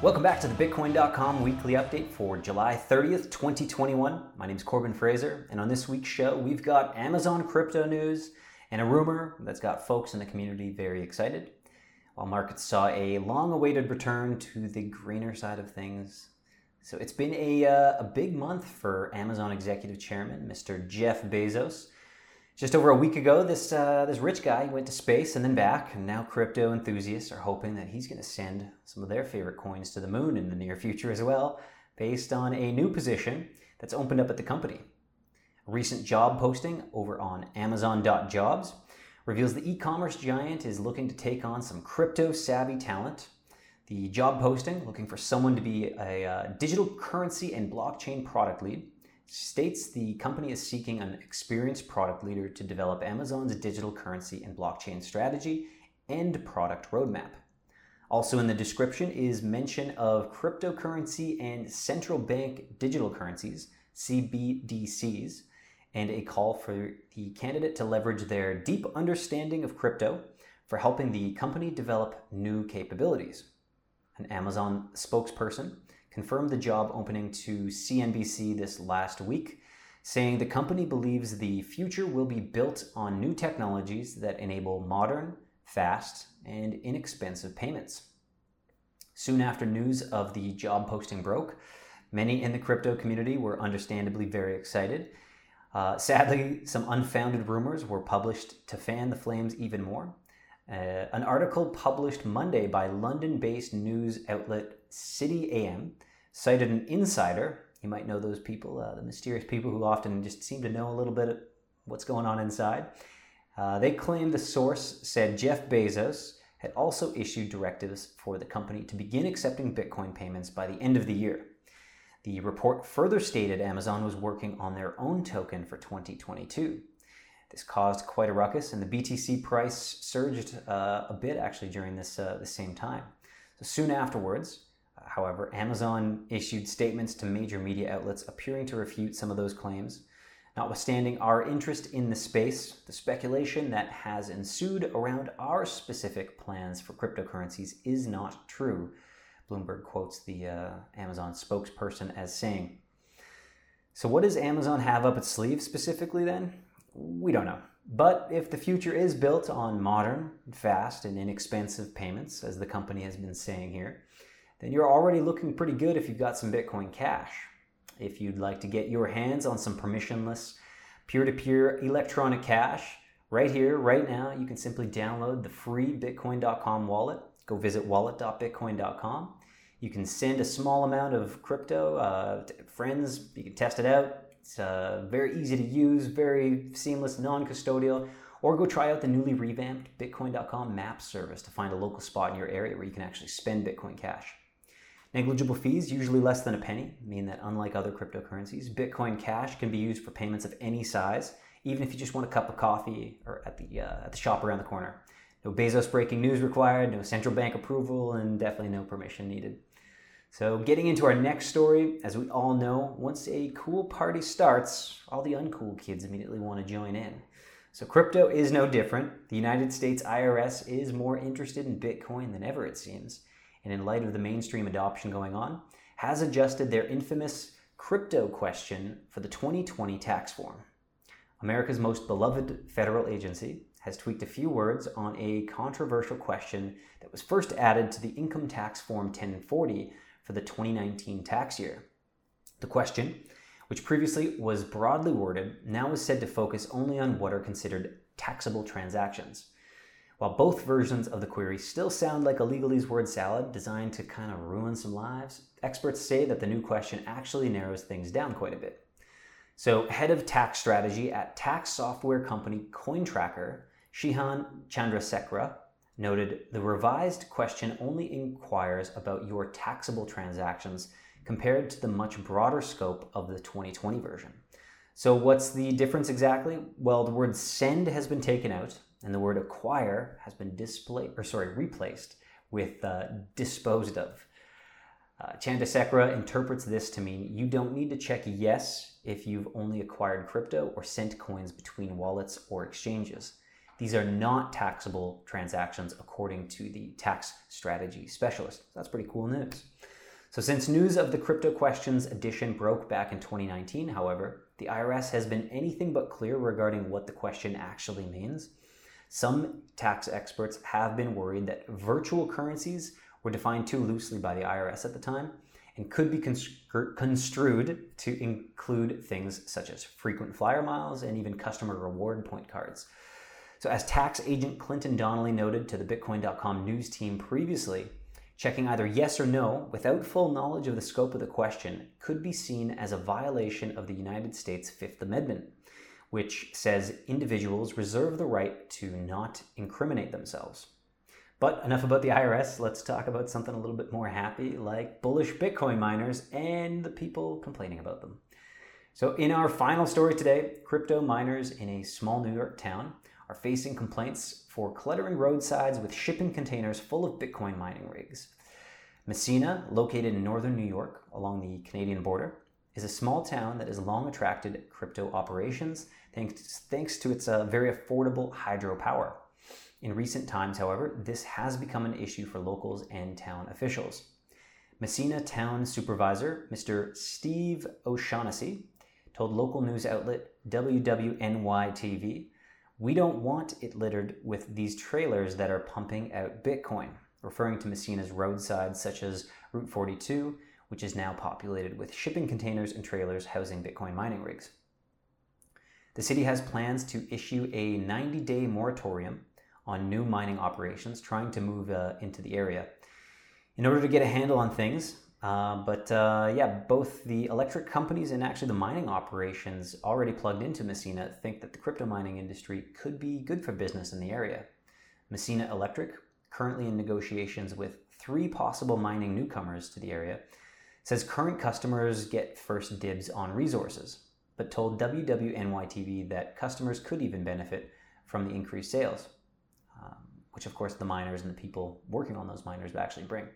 Welcome back to the Bitcoin.com weekly update for July 30th, 2021. My name is Corbin Fraser, and on this week's show, we've got Amazon crypto news and a rumor that's got folks in the community very excited. While markets saw a long awaited return to the greener side of things. So it's been a, uh, a big month for Amazon executive chairman, Mr. Jeff Bezos. Just over a week ago, this uh, this rich guy went to space and then back, and now crypto enthusiasts are hoping that he's going to send some of their favorite coins to the moon in the near future as well, based on a new position that's opened up at the company. A recent job posting over on Amazon.jobs reveals the e-commerce giant is looking to take on some crypto savvy talent. The job posting, looking for someone to be a uh, digital currency and blockchain product lead states the company is seeking an experienced product leader to develop Amazon's digital currency and blockchain strategy and product roadmap. Also in the description is mention of cryptocurrency and central bank digital currencies, CBDCs, and a call for the candidate to leverage their deep understanding of crypto for helping the company develop new capabilities. An Amazon spokesperson confirmed the job opening to CNBC this last week, saying the company believes the future will be built on new technologies that enable modern, fast, and inexpensive payments. Soon after news of the job posting broke, many in the crypto community were understandably very excited. Uh, sadly, some unfounded rumors were published to fan the flames even more. Uh, an article published Monday by London based news outlet City AM cited an insider. You might know those people, uh, the mysterious people who often just seem to know a little bit of what's going on inside. Uh, they claimed the source said Jeff Bezos had also issued directives for the company to begin accepting Bitcoin payments by the end of the year. The report further stated Amazon was working on their own token for 2022. This caused quite a ruckus, and the BTC price surged uh, a bit actually during this uh, the same time. So soon afterwards, however, Amazon issued statements to major media outlets appearing to refute some of those claims. Notwithstanding our interest in the space, the speculation that has ensued around our specific plans for cryptocurrencies is not true. Bloomberg quotes the uh, Amazon spokesperson as saying. So, what does Amazon have up its sleeve specifically then? We don't know. But if the future is built on modern, fast, and inexpensive payments, as the company has been saying here, then you're already looking pretty good if you've got some Bitcoin Cash. If you'd like to get your hands on some permissionless, peer to peer electronic cash, right here, right now, you can simply download the free Bitcoin.com wallet. Go visit wallet.bitcoin.com. You can send a small amount of crypto uh, to friends, you can test it out it's uh, very easy to use, very seamless, non custodial. Or go try out the newly revamped Bitcoin.com map service to find a local spot in your area where you can actually spend Bitcoin Cash. Negligible fees, usually less than a penny, mean that unlike other cryptocurrencies, Bitcoin Cash can be used for payments of any size, even if you just want a cup of coffee or at the, uh, at the shop around the corner. No Bezos breaking news required, no central bank approval, and definitely no permission needed. So, getting into our next story, as we all know, once a cool party starts, all the uncool kids immediately want to join in. So, crypto is no different. The United States IRS is more interested in Bitcoin than ever, it seems, and in light of the mainstream adoption going on, has adjusted their infamous crypto question for the 2020 tax form. America's most beloved federal agency has tweaked a few words on a controversial question that was first added to the Income Tax Form 1040 for the 2019 tax year. The question, which previously was broadly worded, now is said to focus only on what are considered taxable transactions. While both versions of the query still sound like a legalese word salad designed to kind of ruin some lives, experts say that the new question actually narrows things down quite a bit. So, head of tax strategy at tax software company CoinTracker, Shehan Chandrasekera, noted the revised question only inquires about your taxable transactions compared to the much broader scope of the 2020 version. So, what's the difference exactly? Well, the word send has been taken out, and the word acquire has been displayed, or sorry, replaced with uh, disposed of. Uh, Chandrasekera interprets this to mean you don't need to check yes if you've only acquired crypto or sent coins between wallets or exchanges. These are not taxable transactions according to the tax strategy specialist. That's pretty cool news. So, since news of the Crypto Questions edition broke back in 2019, however, the IRS has been anything but clear regarding what the question actually means. Some tax experts have been worried that virtual currencies were defined too loosely by the IRS at the time and could be construed to include things such as frequent flyer miles and even customer reward point cards. So, as tax agent Clinton Donnelly noted to the Bitcoin.com news team previously, checking either yes or no without full knowledge of the scope of the question could be seen as a violation of the United States Fifth Amendment which says individuals reserve the right to not incriminate themselves. But enough about the IRS. Let's talk about something a little bit more happy, like bullish Bitcoin miners and the people complaining about them. So, in our final story today, crypto miners in a small New York town are facing complaints for cluttering roadsides with shipping containers full of Bitcoin mining rigs. Massena, located in northern New York along the Canadian border, is a small town that has long attracted crypto operations thanks, thanks to its uh, very affordable hydropower. In recent times, however, this has become an issue for locals and town officials. Massena Town Supervisor Mr. Steve O'Shaughnessy told local news outlet WWNY TV, We don't want it littered with these trailers that are pumping out Bitcoin, referring to Massena's roadsides such as Route 42 which is now populated with shipping containers and trailers housing Bitcoin mining rigs. The city has plans to issue a 90 day moratorium on new mining operations trying to move uh, into the area in order to get a handle on things. Uh, but uh, yeah, both the electric companies and actually the mining operations already plugged into Massena think that the crypto mining industry could be good for business in the area. Massena Electric, currently in negotiations with three possible mining newcomers to the area, says current customers get first dibs on resources, but told WWNY TV that customers could even benefit from the increased sales, um, which of course the miners and the people working on those miners actually bring.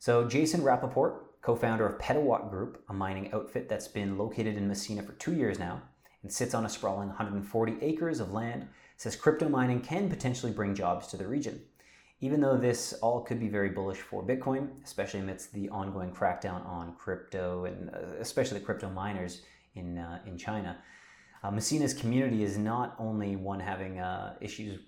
So Jason Rappaport, co-founder of Petawatt Group, a mining outfit that's been located in Massena for two years now and sits on a sprawling 140 acres of land, says crypto mining can potentially bring jobs to the region. Even though this all could be very bullish for Bitcoin, especially amidst the ongoing crackdown on crypto and uh, especially the crypto miners in, uh, in China, uh, Massena's community is not only one having uh, issues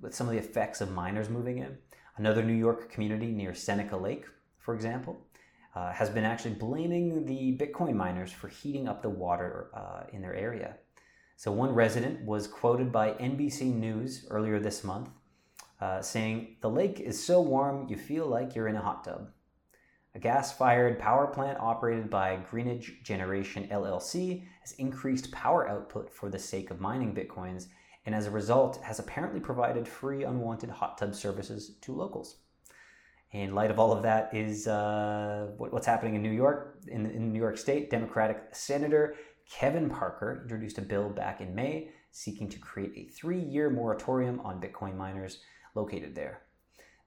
with some of the effects of miners moving in. Another New York community near Seneca Lake, for example, uh, has been actually blaming the Bitcoin miners for heating up the water uh, in their area. So, one resident was quoted by NBC News earlier this month uh, saying, The lake is so warm you feel like you're in a hot tub. A gas fired power plant operated by Greenidge Generation LLC has increased power output for the sake of mining bitcoins and as a result has apparently provided free unwanted hot tub services to locals. In light of all of that, is uh, what's happening in New York. In, in New York State, Democratic Senator Kevin Parker introduced a bill back in May seeking to create a three year moratorium on Bitcoin miners located there.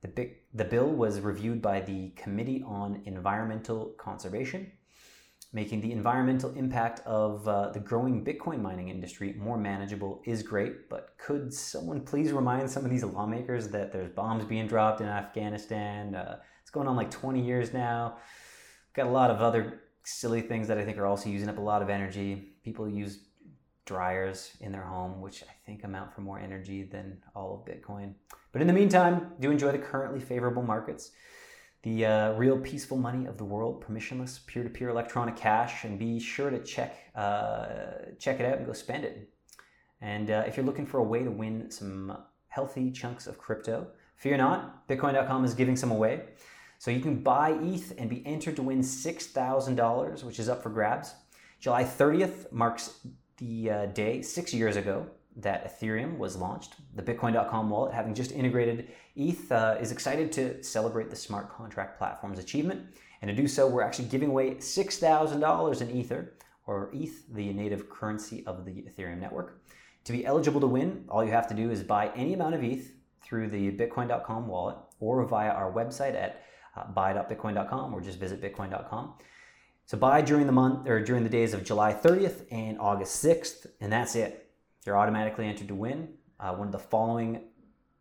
The, the bill was reviewed by the Committee on Environmental Conservation, making the environmental impact of uh, the growing Bitcoin mining industry more manageable is great, but could someone please remind some of these lawmakers that there's bombs being dropped in Afghanistan? Uh, it's going on like 20 years now. Got a lot of other silly things that I think are also using up a lot of energy. People use dryers in their home, which I think amount for more energy than all of Bitcoin. But in the meantime, do enjoy the currently favorable markets, the uh, real peaceful money of the world, permissionless peer-to-peer electronic cash, and be sure to check uh, check it out and go spend it. And uh, if you're looking for a way to win some healthy chunks of crypto, fear not, Bitcoin.com is giving some away. So you can buy ETH and be entered to win $6,000, which is up for grabs. July 30th marks the uh, day six years ago that Ethereum was launched. The Bitcoin.com wallet, having just integrated ETH, uh, is excited to celebrate the smart contract platform's achievement. And to do so, we're actually giving away $6,000 in Ether, or ETH, the native currency of the Ethereum network. To be eligible to win, all you have to do is buy any amount of ETH through the Bitcoin.com wallet or via our website at uh, buy.bitcoin.com or just visit bitcoin.com. So buy during the month or during the days of July 30th and August 6th, and that's it. You're automatically entered to win uh, one of the following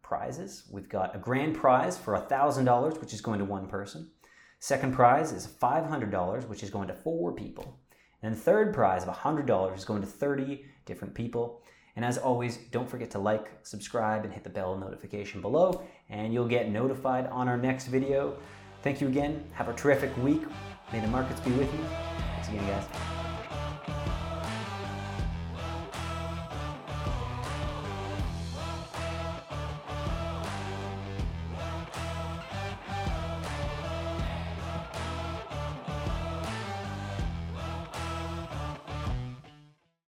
prizes. We've got a grand prize for $1,000, which is going to one person. Second prize is $500, which is going to four people. And third prize of $100 is going to 30 different people. And as always, don't forget to like, subscribe, and hit the bell notification below, and you'll get notified on our next video. Thank you again. Have a terrific week. May the markets be with you. Thanks again, guys.